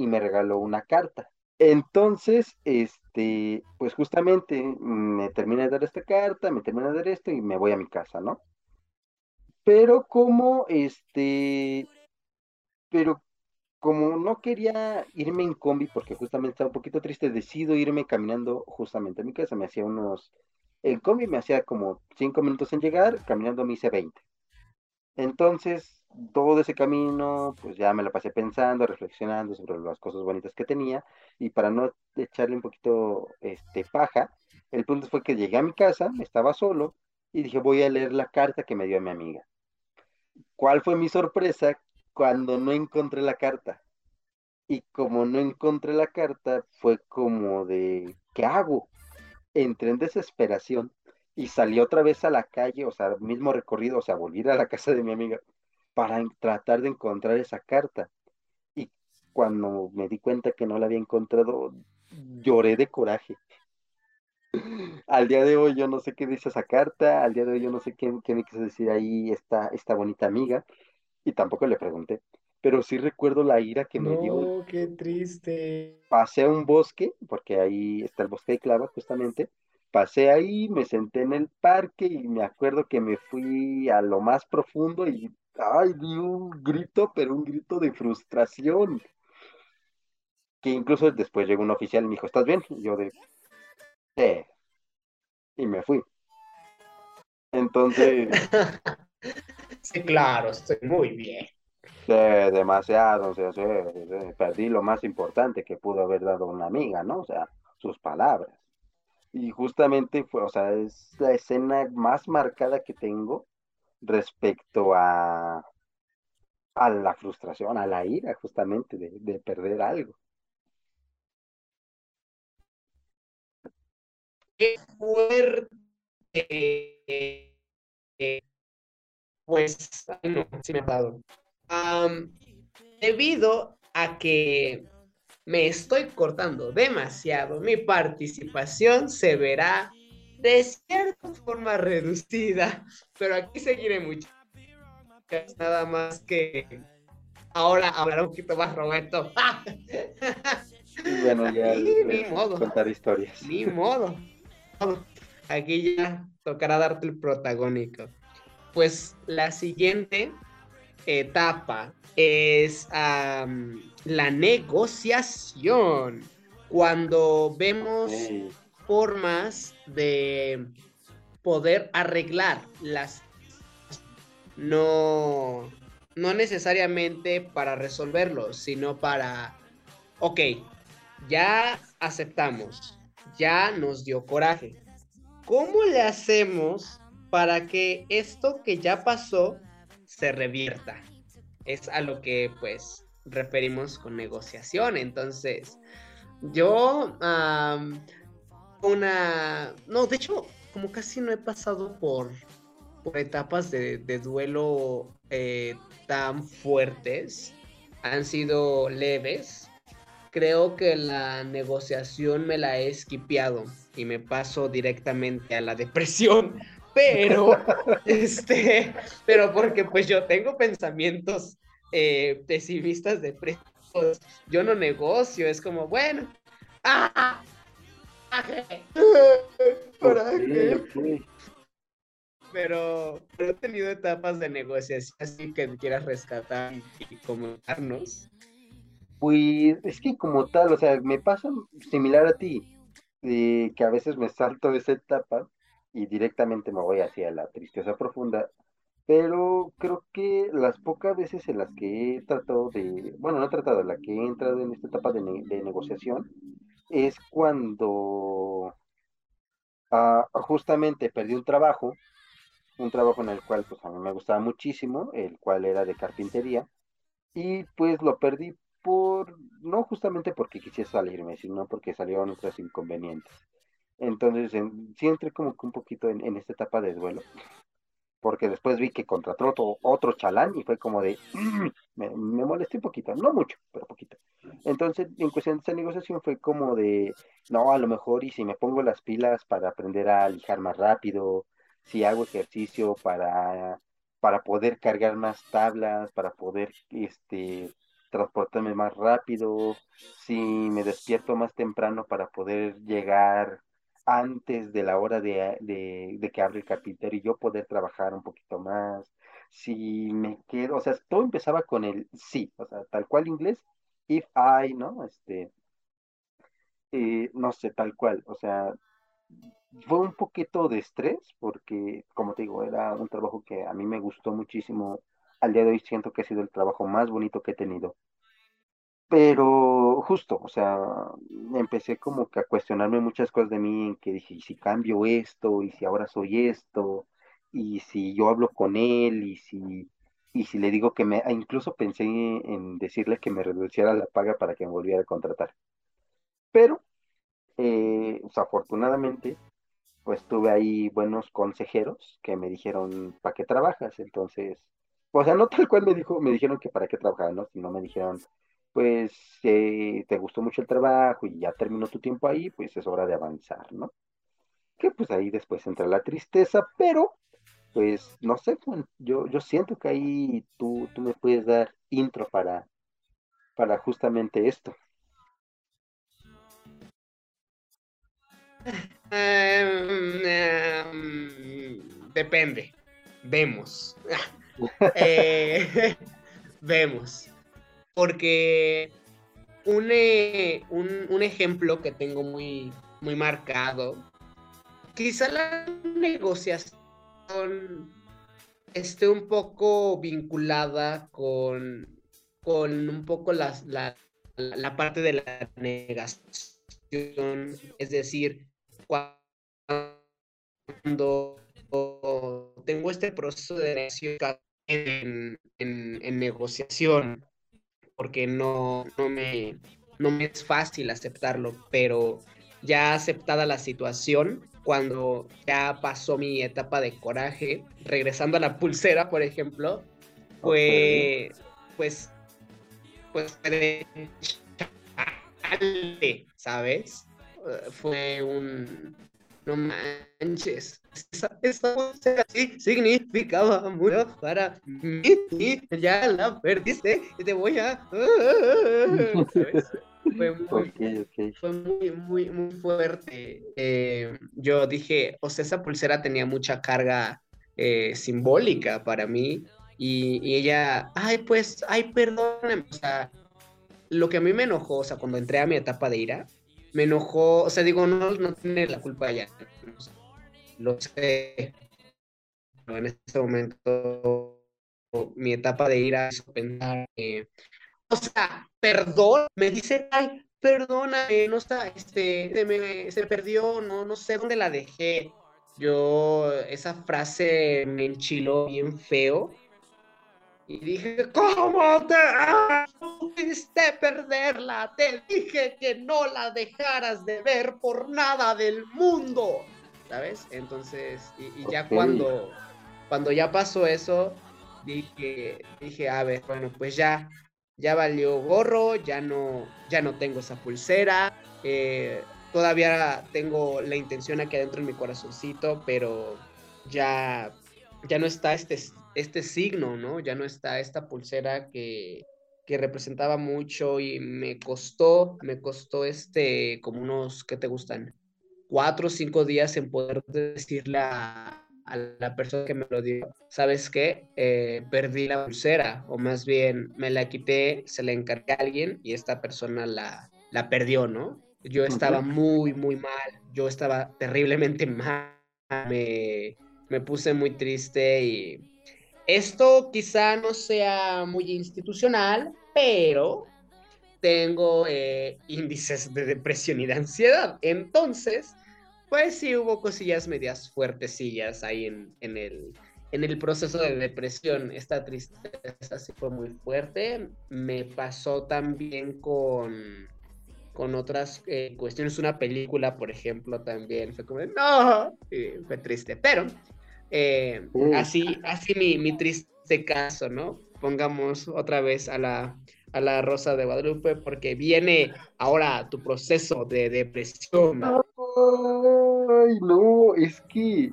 y me regaló una carta. Entonces, este, pues justamente me termina de dar esta carta, me termina de dar esto y me voy a mi casa, ¿no? Pero como, este, pero como no quería irme en combi porque justamente estaba un poquito triste, decido irme caminando justamente a mi casa. Me hacía unos, el combi me hacía como cinco minutos en llegar, caminando me hice 20. Entonces, todo ese camino, pues ya me la pasé pensando, reflexionando sobre las cosas bonitas que tenía, y para no echarle un poquito este paja, el punto fue que llegué a mi casa, estaba solo, y dije, voy a leer la carta que me dio mi amiga. ¿Cuál fue mi sorpresa cuando no encontré la carta? Y como no encontré la carta, fue como de, ¿qué hago? Entré en desesperación y salí otra vez a la calle, o sea, mismo recorrido, o sea, volví a la casa de mi amiga para tratar de encontrar esa carta. Y cuando me di cuenta que no la había encontrado, lloré de coraje. Al día de hoy yo no sé qué dice esa carta, al día de hoy yo no sé qué, qué me quiso decir ahí esta, esta bonita amiga, y tampoco le pregunté, pero sí recuerdo la ira que me dio. No, qué triste. Pasé a un bosque, porque ahí está el bosque de clava justamente, pasé ahí, me senté en el parque y me acuerdo que me fui a lo más profundo y, ay, di un grito, pero un grito de frustración, que incluso después llegó un oficial y me dijo, ¿estás bien? Y yo de, "Sí", y me fui. Entonces, Sí, claro, estoy muy bien. Sí, demasiado, o sea, sí, sí, perdí lo más importante que pudo haber dado una amiga, ¿no? O sea, sus palabras. Y justamente fue, o sea, es la escena más marcada que tengo respecto a, a la frustración, a la ira, justamente, de, de perder algo. Qué fuerte. Eh, Pues, no, sí me ha dado. Debido a que me estoy cortando demasiado, mi participación se verá de cierta forma reducida, pero aquí seguiré mucho. Nada más que ahora hablará un poquito más Roberto. Y bueno, ya ni modo. contar historias. Ni modo. Aquí ya tocará darte el protagónico. Pues la siguiente etapa es la negociación. Cuando vemos formas de poder arreglar las no no necesariamente para resolverlos, sino para ok, ya aceptamos, ya nos dio coraje. ¿Cómo le hacemos para que esto que ya pasó se revierta? Es a lo que pues referimos con negociación. Entonces, yo una... No, de hecho, como casi no he pasado por, por etapas de, de duelo eh, tan fuertes, han sido leves. Creo que la negociación me la he esquipeado y me paso directamente a la depresión. Pero, este, pero porque pues yo tengo pensamientos eh, pesimistas, depresivos. Yo no negocio, es como, bueno, ¡ah! Coraje. ok. Pero, pero he tenido etapas de negociación así que quieras rescatar y, comentarnos. Pues es que como tal, o sea, me pasa similar a ti, de que a veces me salto esa etapa y directamente me voy hacia la tristeza profunda, pero creo que las pocas veces en las que he tratado de, bueno, no he tratado, la que he entrado en esta etapa de, ne- de negociación es cuando ah, justamente perdí un trabajo, un trabajo en el cual pues a mí me gustaba muchísimo, el cual era de carpintería y pues lo perdí por, no justamente porque quisiera salirme, sino porque salieron otros inconvenientes. Entonces, en- sí entré como que un poquito en, en esta etapa de duelo. Porque después vi que contrató otro, otro chalán y fue como de, me, me molesté un poquito, no mucho, pero poquito. Entonces, en cuestión de esta negociación fue como de, no, a lo mejor y si me pongo las pilas para aprender a lijar más rápido, si hago ejercicio para, para poder cargar más tablas, para poder este, transportarme más rápido, si me despierto más temprano para poder llegar antes de la hora de, de, que abre el carpintero y yo poder trabajar un poquito más, si me quedo, o sea, todo empezaba con el sí, o sea, tal cual inglés, if I, ¿no? Este, eh, no sé, tal cual, o sea, fue un poquito de estrés porque, como te digo, era un trabajo que a mí me gustó muchísimo. Al día de hoy siento que ha sido el trabajo más bonito que he tenido. Pero justo, o sea, empecé como que a cuestionarme muchas cosas de mí, en que dije, ¿y si cambio esto? ¿Y si ahora soy esto? ¿Y si yo hablo con él? ¿Y si, y si le digo que me... Incluso pensé en decirle que me reduciera la paga para que me volviera a contratar. Pero, eh, afortunadamente, pues tuve ahí buenos consejeros que me dijeron, ¿para qué trabajas? Entonces, o sea, no tal cual me dijo, me dijeron que para qué trabajaba, ¿no? Sino me dijeron, pues, te gustó mucho el trabajo y ya terminó tu tiempo ahí, pues es hora de avanzar, ¿no? Que pues ahí después entra la tristeza, pero, pues, no sé, yo, yo siento que ahí tú, tú me puedes dar intro para, para justamente esto. Em, em, depende. Vemos. Eh, vemos. Porque eh, un, un, ejemplo que tengo muy, muy marcado, quizá la negociación esté un poco vinculada con, con un poco la, la, la parte de la negación, es decir, cuando tengo este proceso de negociación en, en, negociación, porque no, no, me, no me es fácil aceptarlo, pero ya aceptada la situación, cuando ya pasó mi etapa de coraje, regresando a la pulsera, por ejemplo, fue, pues, pues, ¿sabes? Eh, fue un... No manches, esa, esa así significaba mucho para mí y ya la perdiste y te voy a... Fue muy, fue muy, muy, muy fuerte. Eh, yo dije, o sea, esa pulsera tenía mucha carga eh, simbólica para mí y, y, ella, ay, pues, ay, perdóname. O sea, lo que a mí me enojó, o sea, cuando entré a mi etapa de ira, me enojó, o sea, digo, no, no tiene la culpa ella, lo sé, pero en este momento mi etapa de ira es pensar, o sea, perdón, me dice, ay, perdóname, no está, este, se me, se perdió, no, no sé dónde la dejé. Yo, esa frase me enchiló bien feo y dije, ¿cómo te pudiste perderla? Te dije que no la dejaras de ver por nada del mundo. ¿Sabes? Entonces, y, ya cuando, cuando ya pasó eso, dije, dije, a ver, bueno, pues ya, ya valió gorro, ya no, ya no tengo esa pulsera. Eh, todavía tengo la intención aquí adentro en mi corazoncito, pero ya, ya no está este este signo, ¿no? Ya no está esta pulsera que, que representaba mucho y me costó, me costó este, como unos, ¿qué te gustan? Cuatro o cinco días en poder decirle a, la persona que me lo dio, ¿sabes qué? Eh, perdí la pulsera, o más bien me la quité, se la encargué a alguien y esta persona la, la perdió, ¿no? Yo estaba muy, muy mal, yo estaba terriblemente mal, me, me puse muy triste y esto quizá no sea muy institucional, pero tengo eh, índices de depresión y de ansiedad. Entonces, pues sí hubo cosillas medias fuertecillas ahí en, el, en el proceso de depresión. Esta tristeza sí fue muy fuerte. Me pasó también con, con otras eh, cuestiones. Una película, por ejemplo, también fue como, no, fue triste. Pero Eh, así, así mi, mi, triste caso, ¿no? Pongamos otra vez a la, a la Rosa de Guadalupe, porque viene ahora tu proceso de depresión. Ay, no, es que.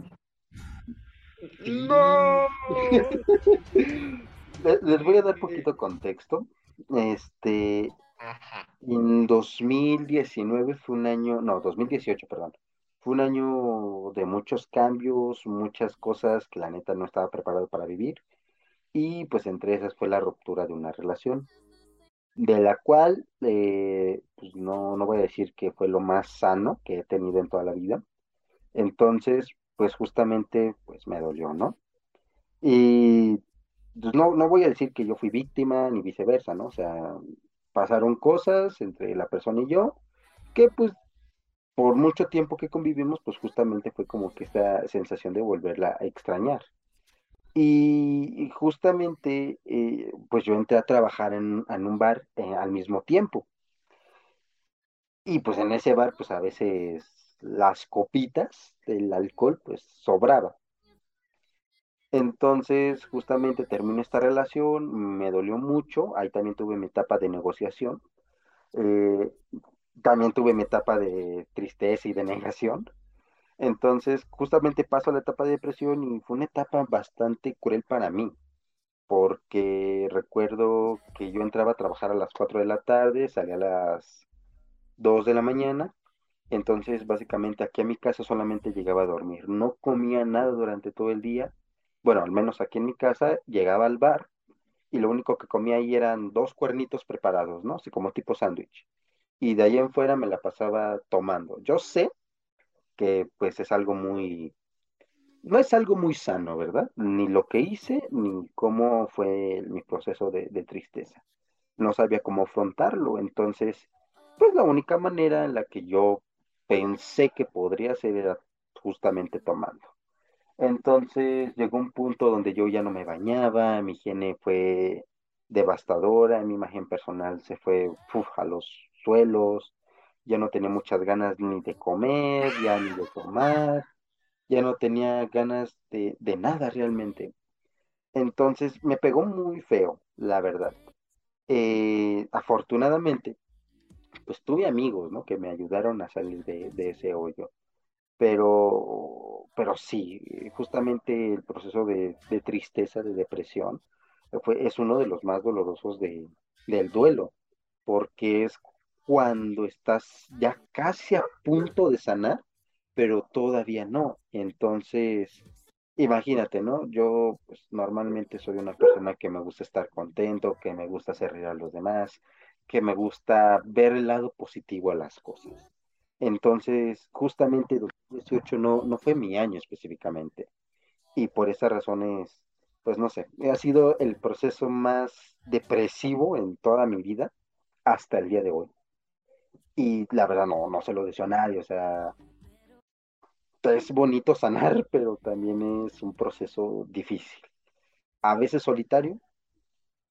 ¡No! Les voy a dar poquito contexto. Este, en 2019 fue un año, no, 2018, perdón. Fue un año de muchos cambios, muchas cosas que la neta no estaba preparado para vivir. Y pues entre esas fue la ruptura de una relación, de la cual eh, pues no, no voy a decir que fue lo más sano que he tenido en toda la vida. Entonces, pues justamente, pues me dolió, ¿no? Y pues, no, no voy a decir que yo fui víctima ni viceversa, ¿no? O sea, pasaron cosas entre la persona y yo que pues por mucho tiempo que convivimos, pues justamente fue como que esta sensación de volverla a extrañar. Y, justamente, eh, pues yo entré a trabajar en, un bar eh, al mismo tiempo. Y pues en ese bar, pues a veces las copitas del alcohol, pues sobraba. Entonces, justamente terminó esta relación, me dolió mucho, ahí también tuve mi etapa de negociación, eh, también tuve mi etapa de tristeza y de negación. Entonces, justamente paso a la etapa de depresión y fue una etapa bastante cruel para mí, porque recuerdo que yo entraba a trabajar a las 4 de la tarde, salía a las 2 de la mañana, entonces básicamente aquí a mi casa solamente llegaba a dormir, no comía nada durante todo el día bueno, al menos aquí en mi casa, llegaba al bar y lo único que comía ahí eran dos cuernitos preparados, ¿no? Así como tipo sándwich. Y de ahí en fuera me la pasaba tomando. Yo sé que pues es algo muy, no es algo muy sano, ¿verdad? Ni lo que hice, ni cómo fue mi proceso de, tristeza. No sabía cómo afrontarlo, entonces, pues la única manera en la que yo pensé que podría ser era justamente tomando. Entonces llegó un punto donde yo ya no me bañaba, mi higiene fue devastadora, mi imagen personal se fue a los suelos, ya no tenía muchas ganas ni de comer, ya ni de tomar, ya no tenía ganas de, de nada realmente. Entonces me pegó muy feo, la verdad. Eh, afortunadamente, pues tuve amigos, ¿no? Que me ayudaron a salir de, de ese hoyo pero, pero sí, justamente el proceso de, tristeza, de depresión, fue, es uno de los más dolorosos de, del duelo, porque es cuando estás ya casi a punto de sanar, pero todavía no. Entonces, imagínate, ¿no? Yo pues, normalmente soy una persona que me gusta estar contento, que me gusta hacer reír a los demás, que me gusta ver el lado positivo a las cosas. Entonces, justamente 2018 no, no fue mi año específicamente. Y por esas razones, pues no sé, ha sido el proceso más depresivo en toda mi vida hasta el día de hoy. Y la verdad no, no se lo deseo a nadie, o sea, es bonito sanar, pero también es un proceso difícil. A veces solitario,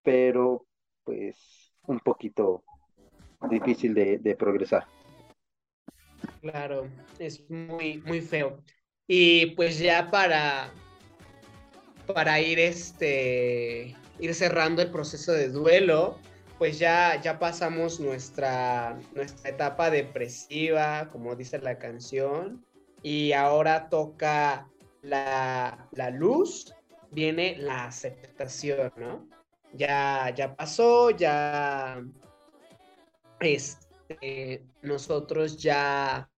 pero pues un poquito difícil de progresar. Claro, es muy, muy feo. Y pues ya para, para ir, este, ir cerrando el proceso de duelo, pues ya, ya pasamos nuestra, nuestra etapa depresiva, como dice la canción, y ahora toca la, la luz, viene la aceptación, ¿no? Ya, ya pasó, ya este, nosotros ya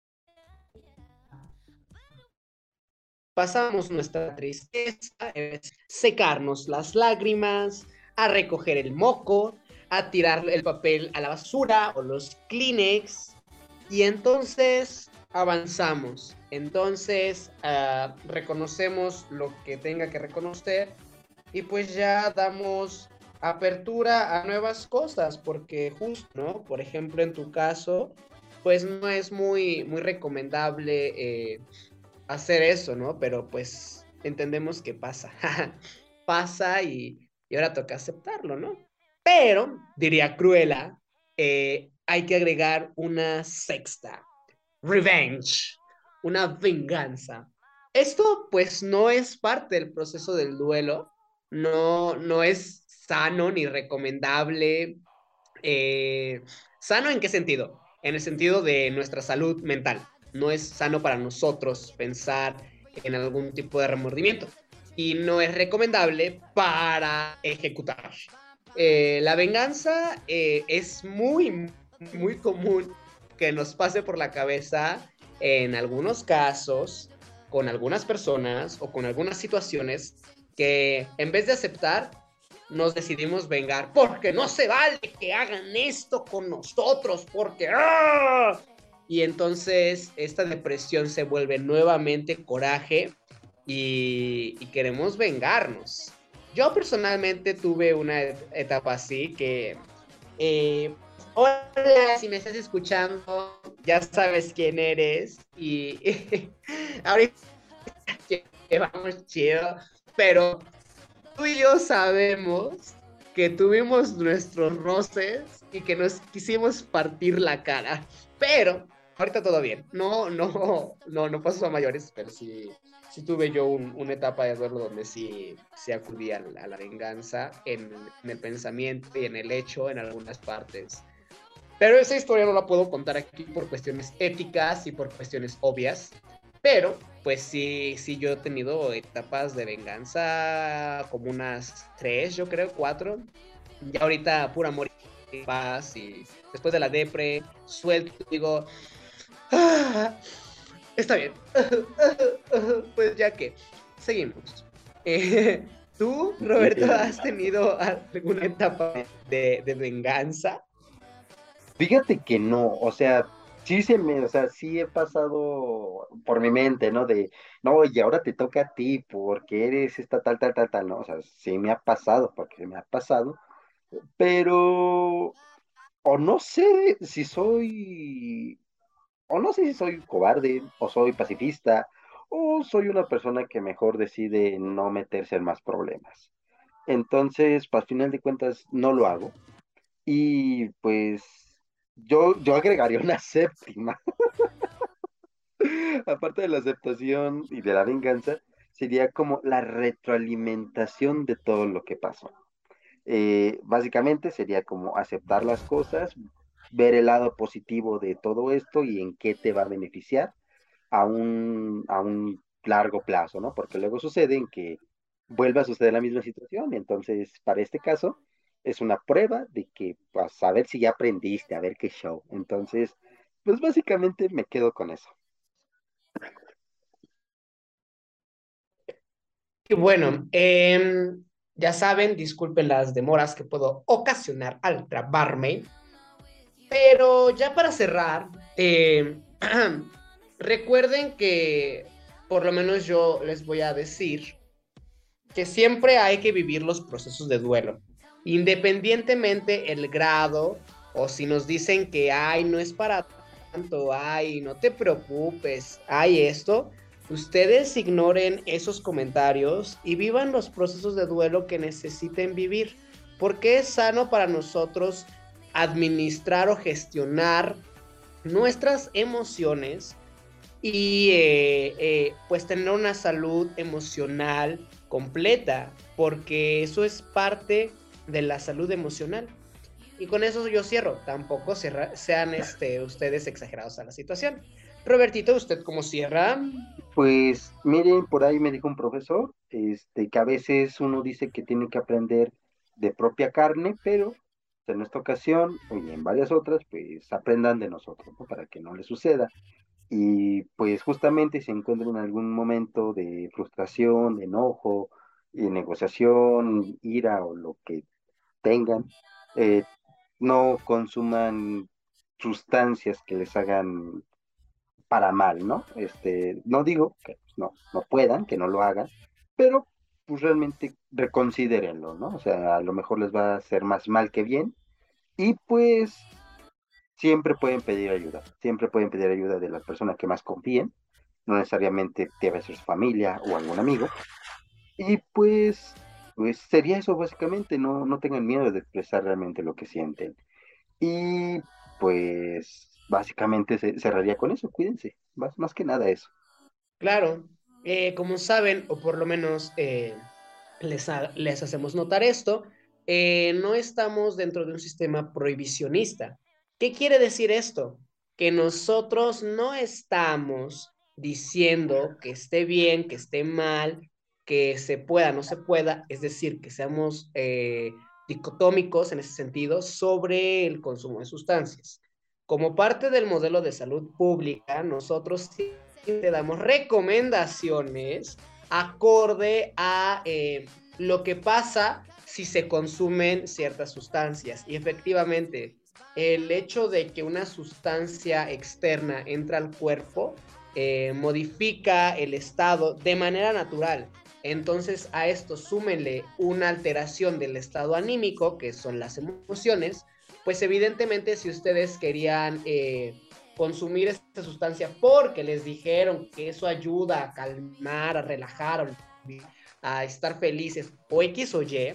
pasamos nuestra tristeza, es secarnos las lágrimas, a recoger el moco, a tirar el papel a la basura o los Kleenex y entonces avanzamos. Entonces ah, reconocemos lo que tenga que reconocer y pues ya damos apertura a nuevas cosas porque justo, ¿no? Por ejemplo, en tu caso, pues no es muy, muy recomendable eh, hacer eso, ¿no? Pero pues entendemos que pasa. pasa y, ahora toca aceptarlo, ¿no? Pero, diría Cruella, eh, hay que agregar una sexta. Revenge. Una venganza. esto pues no es parte del proceso del duelo, no, no es sano ni recomendable. Eh, ¿Sano en qué sentido? En el sentido de nuestra salud mental. No es sano para nosotros pensar en algún tipo de remordimiento y no es recomendable para ejecutar. Eh, la venganza eh, es muy, muy común que nos pase por la cabeza en algunos casos, con algunas personas o con algunas situaciones que en vez de aceptar, nos decidimos vengar porque no se vale que hagan esto con nosotros, porque... ¡ah! Y entonces esta depresión se vuelve nuevamente coraje y, queremos vengarnos. Yo personalmente tuve una etapa así que... Eh, hola, si me estás escuchando, ya sabes quién eres y ahorita vamos chido, pero tú y yo sabemos que tuvimos nuestros roces y que nos quisimos partir la cara, pero ahorita todo bien. No, no, no, no pasó a mayores, pero sí, sí tuve yo una etapa de duelo donde sí, sí acudí a, la venganza en, el pensamiento y en el hecho en algunas partes. Pero esa historia no la puedo contar aquí por cuestiones éticas y por cuestiones obvias. Pero, pues sí, sí, yo he tenido etapas de venganza como unas tres, yo creo, cuatro. Ya ahorita pura amor y paz y después de la depre, suelto, digo, ah, está bien. pues ya que, seguimos. Eh, ¿Tú, Roberto, has tenido alguna etapa de, de, venganza? Fíjate que no, o sea, sí se me, o sea, sí he pasado por mi mente, ¿no? De, no, y ahora te toca a ti porque eres esta tal, tal, tal, tal, ¿no? O sea, sí me ha pasado, porque me ha pasado, pero, o no sé si soy o no sé si soy cobarde, o soy pacifista, o soy una persona que mejor decide no meterse en más problemas. Entonces, pues, al final de cuentas, no lo hago. Y pues yo, yo agregaría una séptima. Aparte de la aceptación y de la venganza, sería como la retroalimentación de todo lo que pasó. Eh, básicamente sería como aceptar las cosas, ver el lado positivo de todo esto y en qué te va a beneficiar a un, a un largo plazo, ¿no? Porque luego sucede en que vuelve a suceder la misma situación. Entonces, para este caso, es una prueba de que, pues, a ver si ya aprendiste, a ver qué show. Entonces, pues básicamente me quedo con eso. Y bueno, em, ya saben, disculpen las demoras que puedo ocasionar al trabarme. Pero ya para cerrar, eh, recuerden que por lo menos yo les voy a decir que siempre hay que vivir los procesos de duelo, independientemente el grado o si nos dicen que, ay, no es para tanto, ay, no te preocupes, hay esto, ustedes ignoren esos comentarios y vivan los procesos de duelo que necesiten vivir, porque es sano para nosotros administrar o gestionar nuestras emociones y eh, eh, pues tener una salud emocional completa, porque eso es parte de la salud emocional. Y con eso yo cierro, tampoco sean este, ustedes exagerados a la situación. Robertito, ¿usted cómo cierra? Pues miren, por ahí me dijo un profesor este, que a veces uno dice que tiene que aprender de propia carne, pero en esta ocasión y en varias otras, pues aprendan de nosotros, Para que no les suceda. Y pues justamente si encuentran en algún momento de frustración, de enojo, de negociación, ira o lo que tengan, eh, no consuman sustancias que les hagan para mal, ¿no? Este, no digo que no, no puedan, que no lo hagan, pero pues realmente reconsidérenlo, ¿no? O sea, a lo mejor les va a hacer más mal que bien. Y pues siempre pueden pedir ayuda, siempre pueden pedir ayuda de la persona que más confíen, no necesariamente debe ser su familia o algún amigo. Y pues, pues sería eso básicamente, no, no tengan miedo de expresar realmente lo que sienten. Y pues básicamente se cerraría con eso, cuídense, más, más que nada eso. Claro, eh, como saben, o por lo menos eh, les, les, hacemos notar esto, eh, no estamos dentro de un sistema prohibicionista. ¿Qué quiere decir esto? Que nosotros no estamos diciendo que esté bien, que esté mal, que se pueda, no se pueda, es decir, que seamos dicotómicos en ese sentido sobre el consumo de sustancias. Como parte del modelo de salud pública, nosotros te damos recomendaciones acorde a eh, lo que pasa si se consumen ciertas sustancias. Y efectivamente, el hecho de que una sustancia externa entra al cuerpo eh, modifica el estado de manera natural. Entonces a esto súmenle una alteración del estado anímico, que son las emociones, pues evidentemente si ustedes querían eh, consumir esta sustancia porque les dijeron que eso ayuda a calmar, a relajar, a estar felices o X o Y,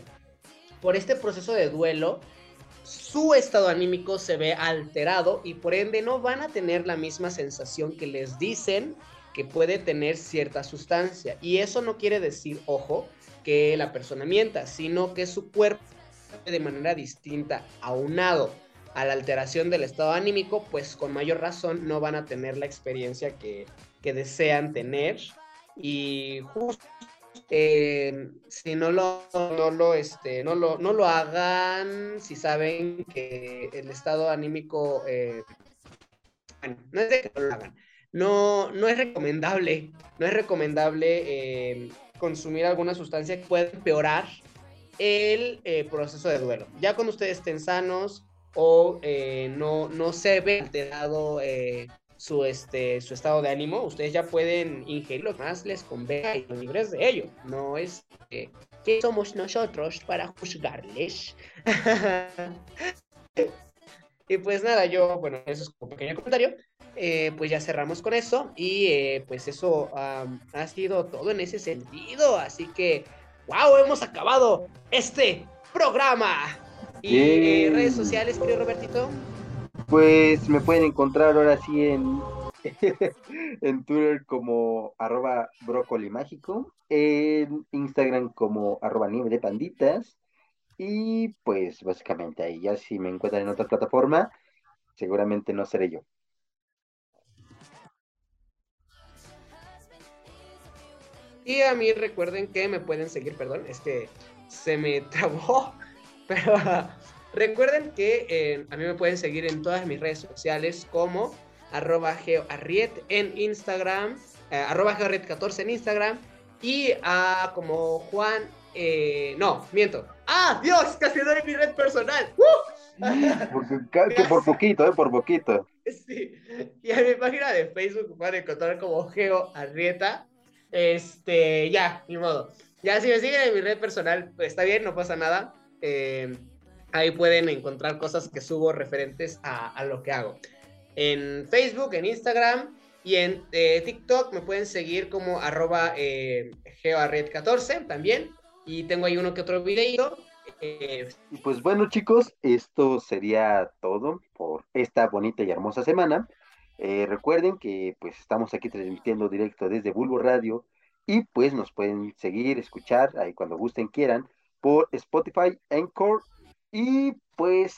por este proceso de duelo, su estado anímico se ve alterado y por ende no van a tener la misma sensación que les dicen que puede tener cierta sustancia. Y eso no quiere decir, ojo, que la persona mienta, sino que su cuerpo de manera distinta, aunado a la alteración del estado anímico, pues con mayor razón no van a tener la experiencia que, desean tener. Y justo eh, si no lo, no lo, este, no lo, no lo hagan, si saben que el estado anímico, eh, bueno, no es de que no, no es recomendable, no es recomendable eh, consumir alguna sustancia que pueda empeorar el proceso de duelo. Ya cuando ustedes estén sanos, o eh, no, no se ve alterado eh, su, este, su estado de ánimo, ustedes ya pueden ingerir lo más les convenga y libres de ello. No es que somos nosotros para juzgarles. y pues nada, yo, bueno, eso es un pequeño comentario. Eh, pues ya cerramos con eso y pues eso ha sido todo en ese sentido. Así que, wow, hemos acabado este programa. ¿Y redes sociales, querido Robertito? Pues me pueden encontrar ahora sí en, en Twitter como arroba brócoli mágico, en Instagram como arroba nieve de panditas, y pues básicamente ahí ya si me encuentran en otra plataforma, seguramente no seré yo. Y a mí recuerden que me pueden seguir, perdón, es que se me trabó pero recuerden que eh, a mí me pueden seguir en todas mis redes sociales como arroba geoarriet en Instagram, eh, arroba geoarriet14 en Instagram y a como Juan, eh, no, miento. ¡Ah, Dios! Casi doy mi red personal. que por poquito, ¿eh? Por poquito. Sí. Y a mi página de Facebook van a encontrar como Geo Arrieta. Este, ya, ni modo. Ya, si me siguen en mi red personal, pues está bien, no pasa nada. Eh, ahí pueden encontrar cosas que subo referentes a, lo que hago. En Facebook, en Instagram y en eh, TikTok me pueden seguir como arroba eh, geoarred14 también. Y tengo ahí uno que otro videito. Pues bueno chicos, esto sería todo por esta bonita y hermosa semana. recuerden que pues estamos aquí transmitiendo directo desde Bulbo Radio y pues nos pueden seguir, escuchar ahí cuando gusten, quieran por Spotify, Encore y pues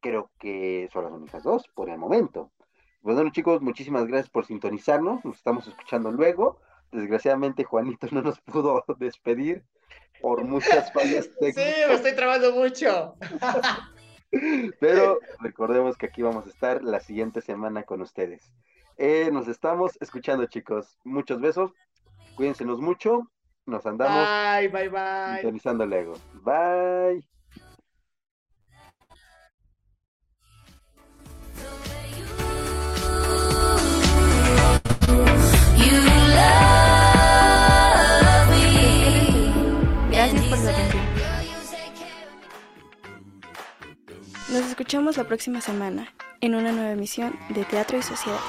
creo que son las únicas dos por el momento. Pues bueno chicos, muchísimas gracias por sintonizarnos, nos estamos escuchando luego. Desgraciadamente Juanito no nos pudo despedir por muchas fallas técnicas. Sí, me estoy trabando mucho. Pero recordemos que aquí vamos a estar la siguiente semana con ustedes. Eh, nos estamos escuchando chicos. Muchos besos. Cuídense mucho nos andamos. Bye, bye, bye. Sintonizando el ego. Bye. Gracias por su atención. Nos escuchamos la próxima semana en una nueva emisión de Teatro y Sociedad.